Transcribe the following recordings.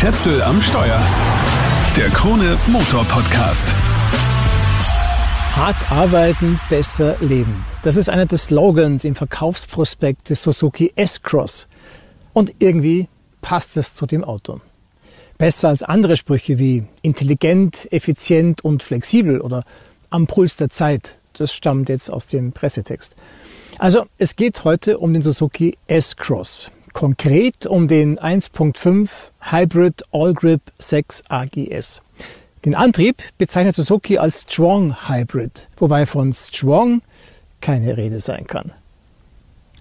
Schätzel am Steuer. Der Krone Motor Podcast. Hart arbeiten, besser leben. Das ist einer der Slogans im Verkaufsprospekt des Suzuki S-Cross. Und irgendwie passt es zu dem Auto. Besser als andere Sprüche wie intelligent, effizient und flexibel oder am Puls der Zeit. Das stammt jetzt aus dem Pressetext. Also es geht heute um den Suzuki S-Cross. Konkret um den 1.5 Hybrid All Grip 6 AGS. Den Antrieb bezeichnet Suzuki als Strong Hybrid, wobei von Strong keine Rede sein kann.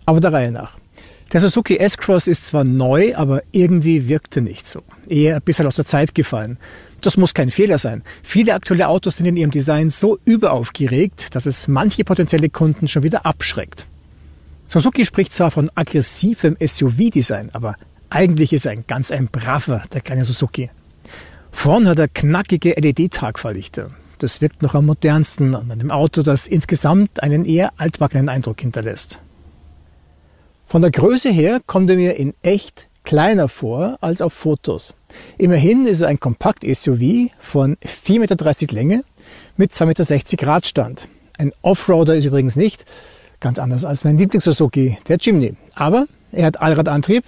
Aber der Reihe nach. Der Suzuki S-Cross ist zwar neu, aber irgendwie wirkte nicht so. Eher ein bisschen aus der Zeit gefallen. Das muss kein Fehler sein. Viele aktuelle Autos sind in ihrem Design so überaufgeregt, dass es manche potenzielle Kunden schon wieder abschreckt. Suzuki spricht zwar von aggressivem SUV-Design, aber eigentlich ist er ein ganz ein braver, der kleine Suzuki. Vorn hat er knackige LED-Tagfahrlichter. Das wirkt noch am modernsten an einem Auto, das insgesamt einen eher altbackenen Eindruck hinterlässt. Von der Größe her kommt er mir in echt kleiner vor als auf Fotos. Immerhin ist er ein Kompakt-SUV von 4,30 Meter Länge mit 2,60 Meter Radstand. Ein Offroader ist übrigens nicht, Ganz anders als mein Lieblings-Suzuki, der Jimny. Aber er hat Allradantrieb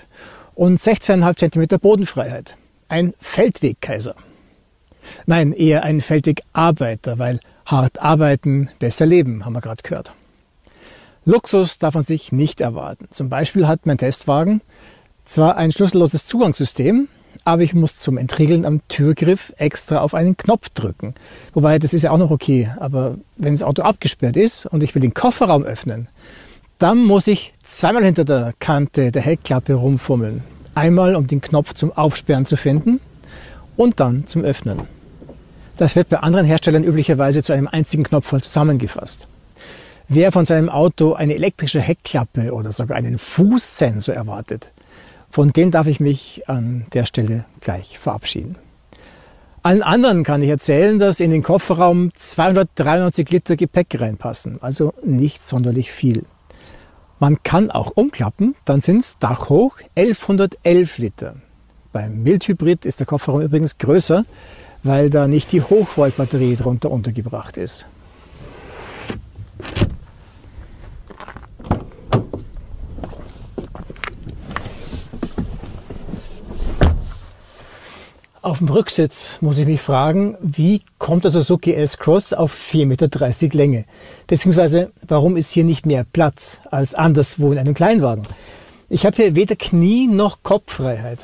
und 16,5 cm Bodenfreiheit. Ein Feldwegkaiser. Nein, eher ein Feldwegarbeiter, weil hart arbeiten, besser leben, haben wir gerade gehört. Luxus darf man sich nicht erwarten. Zum Beispiel hat mein Testwagen zwar ein schlüsselloses Zugangssystem, aber ich muss zum Entriegeln am Türgriff extra auf einen Knopf drücken. Wobei, das ist ja auch noch okay. Aber wenn das Auto abgesperrt ist und ich will den Kofferraum öffnen, dann muss ich zweimal hinter der Kante der Heckklappe rumfummeln. Einmal, um den Knopf zum Aufsperren zu finden und dann zum Öffnen. Das wird bei anderen Herstellern üblicherweise zu einem einzigen Knopf zusammengefasst. Wer von seinem Auto eine elektrische Heckklappe oder sogar einen Fußsensor erwartet, von dem darf ich mich an der Stelle gleich verabschieden. Allen anderen kann ich erzählen, dass in den Kofferraum 293 Liter Gepäck reinpassen, also nicht sonderlich viel. Man kann auch umklappen, dann sind es dachhoch 1111 Liter. Beim Mildhybrid ist der Kofferraum übrigens größer, weil da nicht die Hochvoltbatterie drunter untergebracht ist. Auf dem Rücksitz muss ich mich fragen, wie kommt der Suzuki S-Cross auf 4,30 Meter Länge? Beziehungsweise, warum ist hier nicht mehr Platz als anderswo in einem Kleinwagen? Ich habe hier weder Knie noch Kopffreiheit.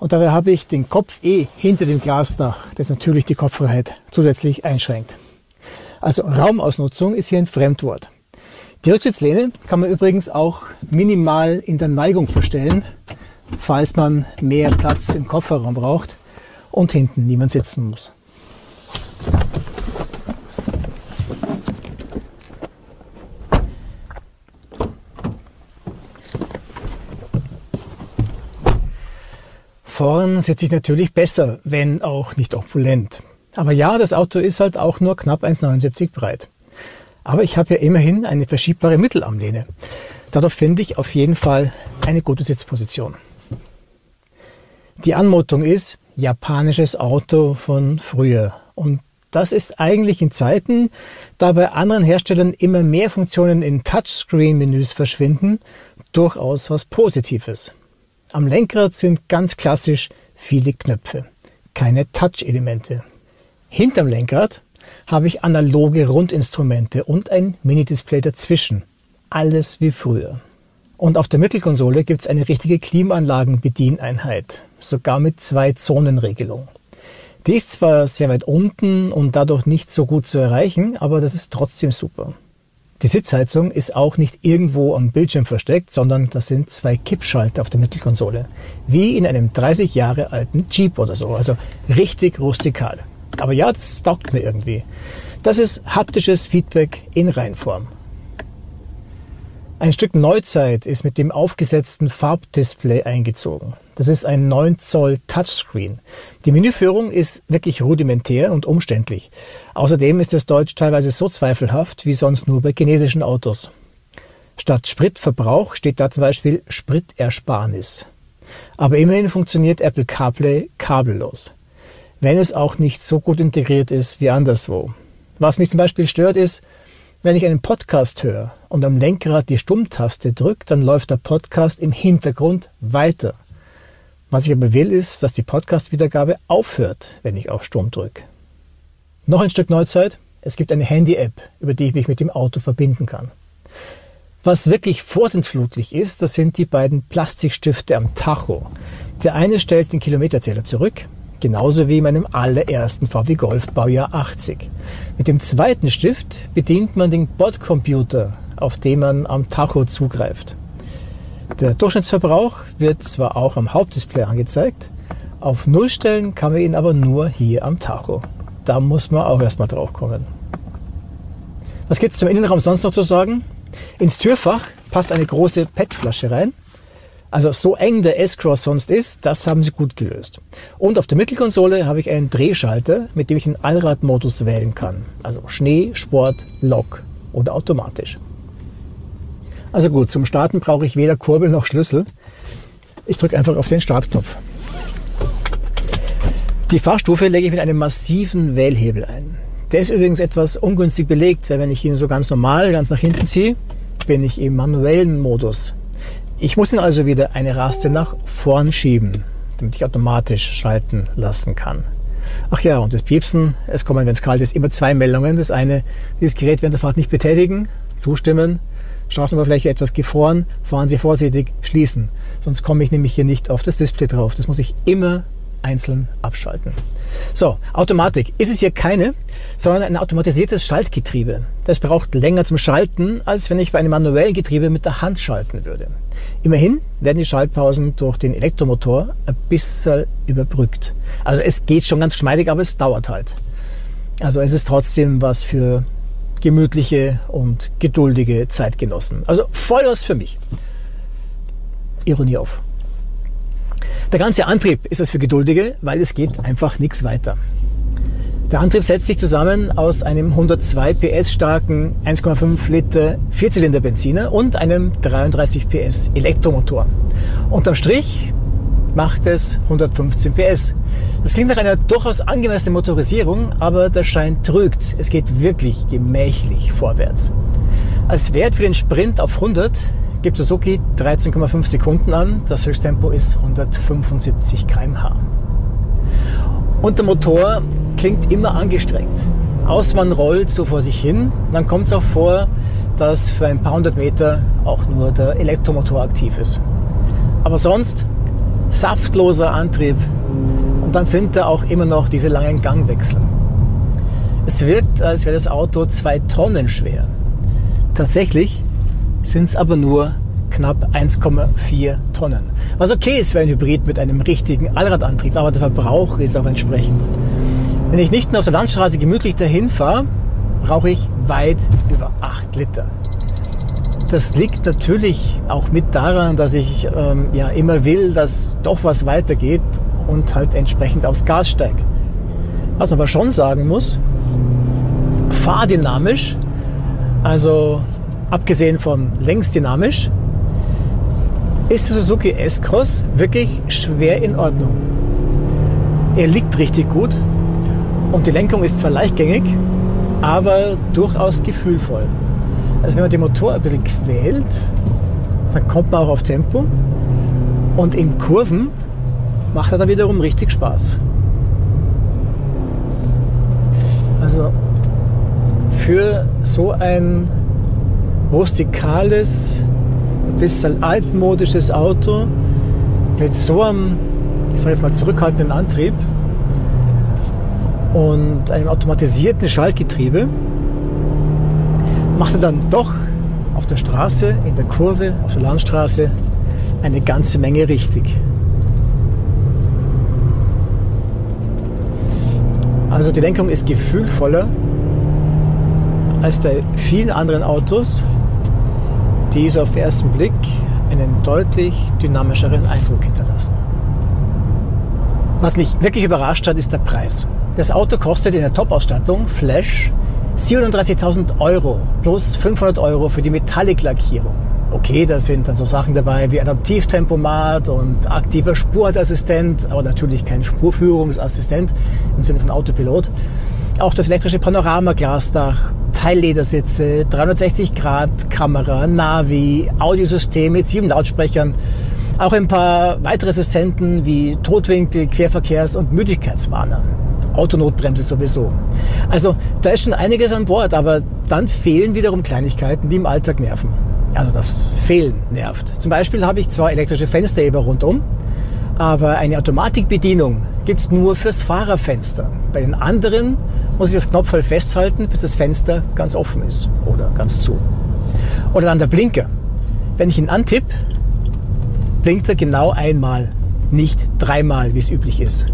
Und dabei habe ich den Kopf eh hinter dem Glasdach, das natürlich die Kopffreiheit zusätzlich einschränkt. Also Raumausnutzung ist hier ein Fremdwort. Die Rücksitzlehne kann man übrigens auch minimal in der Neigung verstellen, falls man mehr Platz im Kofferraum braucht und hinten niemand sitzen muss. Vorn sitze ich natürlich besser, wenn auch nicht opulent. Aber ja, das Auto ist halt auch nur knapp 1,79 breit. Aber ich habe ja immerhin eine verschiebbare Mittelarmlehne. Dadurch finde ich auf jeden Fall eine gute Sitzposition. Die Anmutung ist, japanisches Auto von früher. Und das ist eigentlich in Zeiten, da bei anderen Herstellern immer mehr Funktionen in Touchscreen-Menüs verschwinden, durchaus was Positives. Am Lenkrad sind ganz klassisch viele Knöpfe, keine Touch-Elemente. Hinterm Lenkrad habe ich analoge Rundinstrumente und ein Mini-Display dazwischen. Alles wie früher. Und auf der Mittelkonsole gibt es eine richtige Klimaanlagen-Bedieneinheit sogar mit zwei Zonenregelung. Die ist zwar sehr weit unten und dadurch nicht so gut zu erreichen, aber das ist trotzdem super. Die Sitzheizung ist auch nicht irgendwo am Bildschirm versteckt, sondern das sind zwei Kippschalter auf der Mittelkonsole. Wie in einem 30 Jahre alten Jeep oder so. Also richtig rustikal. Aber ja, das taugt mir irgendwie. Das ist haptisches Feedback in Reinform. Ein Stück Neuzeit ist mit dem aufgesetzten Farbdisplay eingezogen. Das ist ein 9 Zoll Touchscreen. Die Menüführung ist wirklich rudimentär und umständlich. Außerdem ist das Deutsch teilweise so zweifelhaft wie sonst nur bei chinesischen Autos. Statt Spritverbrauch steht da zum Beispiel Spritersparnis. Aber immerhin funktioniert Apple CarPlay kabellos. Wenn es auch nicht so gut integriert ist wie anderswo. Was mich zum Beispiel stört ist, wenn ich einen Podcast höre und am Lenkrad die Stummtaste drücke, dann läuft der Podcast im Hintergrund weiter. Was ich aber will, ist, dass die Podcast-Wiedergabe aufhört, wenn ich auf Stumm drücke. Noch ein Stück Neuzeit. Es gibt eine Handy-App, über die ich mich mit dem Auto verbinden kann. Was wirklich vorsintflutlich ist, das sind die beiden Plastikstifte am Tacho. Der eine stellt den Kilometerzähler zurück, genauso wie in meinem allerersten VW Golf Baujahr 80. Mit dem zweiten Stift bedient man den Bordcomputer, auf dem man am Tacho zugreift. Der Durchschnittsverbrauch wird zwar auch am Hauptdisplay angezeigt, auf Null stellen kann man ihn aber nur hier am Tacho. Da muss man auch erstmal drauf kommen. Was gibt es zum Innenraum sonst noch zu sagen? Ins Türfach passt eine große PET-Flasche rein. Also so eng der S-Cross sonst ist, das haben sie gut gelöst. Und auf der Mittelkonsole habe ich einen Drehschalter, mit dem ich den Allradmodus wählen kann. Also Schnee, Sport, Lok oder automatisch. Also gut, zum Starten brauche ich weder Kurbel noch Schlüssel. Ich drücke einfach auf den Startknopf. Die Fahrstufe lege ich mit einem massiven Wählhebel ein. Der ist übrigens etwas ungünstig belegt, weil wenn ich ihn so ganz normal, ganz nach hinten ziehe, bin ich im manuellen Modus. Ich muss ihn also wieder eine Raste nach vorn schieben, damit ich automatisch schalten lassen kann. Ach ja, und das Piepsen, es kommen, wenn es kalt ist, immer zwei Meldungen. Das eine, dieses Gerät während der Fahrt nicht betätigen, zustimmen, Straßenoberfläche etwas gefroren, fahren Sie vorsichtig, schließen. Sonst komme ich nämlich hier nicht auf das Display drauf. Das muss ich immer einzeln abschalten. So, Automatik ist es hier keine, sondern ein automatisiertes Schaltgetriebe. Das braucht länger zum Schalten, als wenn ich bei einem manuellen Getriebe mit der Hand schalten würde. Immerhin werden die Schaltpausen durch den Elektromotor ein bisschen überbrückt. Also es geht schon ganz geschmeidig, aber es dauert halt. Also es ist trotzdem was für gemütliche und geduldige Zeitgenossen. Also voll was für mich. Ironie auf. Der ganze Antrieb ist es für Geduldige, weil es geht einfach nichts weiter. Der Antrieb setzt sich zusammen aus einem 102 PS starken 1,5 Liter Vierzylinder Benziner und einem 33 PS Elektromotor. Unterm Strich macht es 115 PS. Das klingt nach einer durchaus angemessenen Motorisierung, aber der Schein trügt. Es geht wirklich gemächlich vorwärts. Als Wert für den Sprint auf 100 gibt Suzuki 13,5 Sekunden an. Das Höchsttempo ist 175 km/h. Und der Motor klingt immer angestrengt. Ausmann rollt so vor sich hin. Dann kommt es auch vor, dass für ein paar hundert Meter auch nur der Elektromotor aktiv ist. Aber sonst saftloser Antrieb. Und dann sind da auch immer noch diese langen Gangwechsel. Es wirkt, als wäre das Auto zwei Tonnen schwer. Tatsächlich sind es aber nur knapp 1,4 Tonnen. Was okay ist für ein Hybrid mit einem richtigen Allradantrieb, aber der Verbrauch ist auch entsprechend. Wenn ich nicht nur auf der Landstraße gemütlich dahin fahre, brauche ich weit über 8 Liter. Das liegt natürlich auch mit daran, dass ich ähm, ja immer will, dass doch was weitergeht und halt entsprechend aufs Gas steige. Was man aber schon sagen muss, fahrdynamisch, also abgesehen von längsdynamisch, ist der Suzuki S-Cross wirklich schwer in Ordnung. Er liegt richtig gut und die Lenkung ist zwar leichtgängig, aber durchaus gefühlvoll. Also wenn man den Motor ein bisschen quält, dann kommt man auch auf Tempo und in Kurven macht er dann wiederum richtig Spaß. Also für so ein rustikales, ein bisschen altmodisches Auto mit so einem, ich sage jetzt mal, zurückhaltenden Antrieb und einem automatisierten Schaltgetriebe macht er dann doch auf der Straße, in der Kurve, auf der Landstraße eine ganze Menge richtig. Also die Lenkung ist gefühlvoller als bei vielen anderen Autos, die es auf den ersten Blick einen deutlich dynamischeren Eindruck hinterlassen. Was mich wirklich überrascht hat, ist der Preis. Das Auto kostet in der Top-Ausstattung Flash 37.000 Euro plus 500 Euro für die Metallic-Lackierung. Okay, da sind dann so Sachen dabei wie Adaptivtempomat und aktiver Spurhaltassistent, aber natürlich kein Spurführungsassistent im Sinne von Autopilot. Auch das elektrische Panoramaglasdach, Teilledersitze, 360 Grad Kamera, Navi, Audiosystem mit sieben Lautsprechern, auch ein paar weitere Assistenten wie Totwinkel, Querverkehrs- und Müdigkeitswarner. Autonotbremse sowieso. Also da ist schon einiges an Bord, aber dann fehlen wiederum Kleinigkeiten, die im Alltag nerven. Also das Fehlen nervt. Zum Beispiel habe ich zwar elektrische Fensterheber rundum, aber eine Automatikbedienung gibt es nur fürs Fahrerfenster. Bei den anderen muss ich das Knopfhall festhalten, bis das Fenster ganz offen ist oder ganz zu. Oder dann der Blinker. Wenn ich ihn antippe, blinkt er genau einmal, nicht dreimal, wie es üblich ist.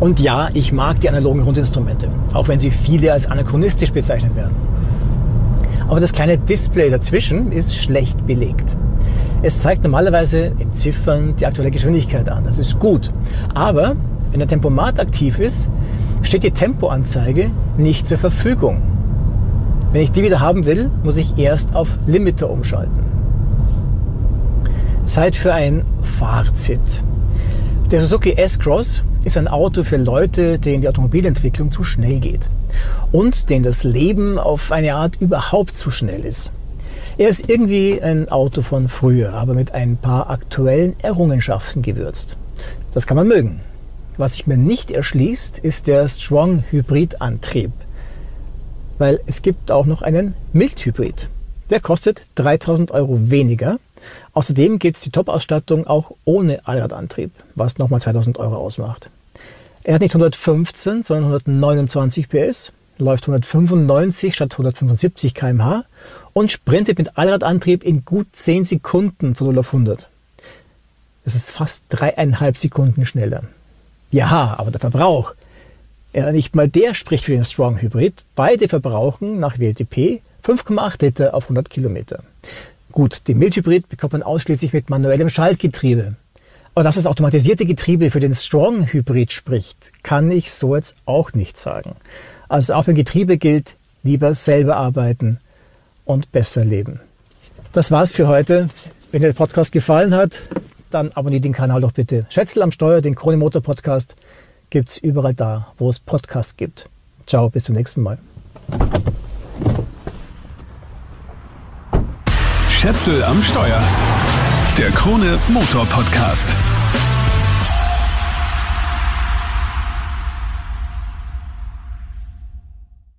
Und ja, ich mag die analogen Rundinstrumente, auch wenn sie viele als anachronistisch bezeichnen werden. Aber das kleine Display dazwischen ist schlecht belegt. Es zeigt normalerweise in Ziffern die aktuelle Geschwindigkeit an. Das ist gut. Aber wenn der Tempomat aktiv ist, steht die Tempoanzeige nicht zur Verfügung. Wenn ich die wieder haben will, muss ich erst auf Limiter umschalten. Zeit für ein Fazit. Der Suzuki S-Cross ist ein Auto für Leute, denen die Automobilentwicklung zu schnell geht und denen das Leben auf eine Art überhaupt zu schnell ist. Er ist irgendwie ein Auto von früher, aber mit ein paar aktuellen Errungenschaften gewürzt. Das kann man mögen. Was sich mir nicht erschließt, ist der Strong Hybrid Antrieb. Weil es gibt auch noch einen Mild Hybrid. Der kostet 3000 Euro weniger Außerdem gibt es die Top-Ausstattung auch ohne Allradantrieb, was nochmal 2000 Euro ausmacht. Er hat nicht 115, sondern 129 PS, läuft 195 statt 175 km/h und sprintet mit Allradantrieb in gut 10 Sekunden von 0 auf 100. Das ist fast dreieinhalb Sekunden schneller. Ja, aber der Verbrauch, ja, nicht mal der spricht für den Strong Hybrid. Beide verbrauchen nach WLTP 5,8 Liter auf 100 Kilometer. Gut, den Mildhybrid bekommt man ausschließlich mit manuellem Schaltgetriebe. Aber dass das automatisierte Getriebe für den Strong Hybrid spricht, kann ich so jetzt auch nicht sagen. Also auch wenn Getriebe gilt, lieber selber arbeiten und besser leben. Das war's für heute. Wenn dir der Podcast gefallen hat, dann abonniert den Kanal doch bitte. Schätzel am Steuer, den Krone Motor Podcast gibt's überall da, wo es Podcasts gibt. Ciao, bis zum nächsten Mal. Schätzel am Steuer. Der Krone Motor Podcast.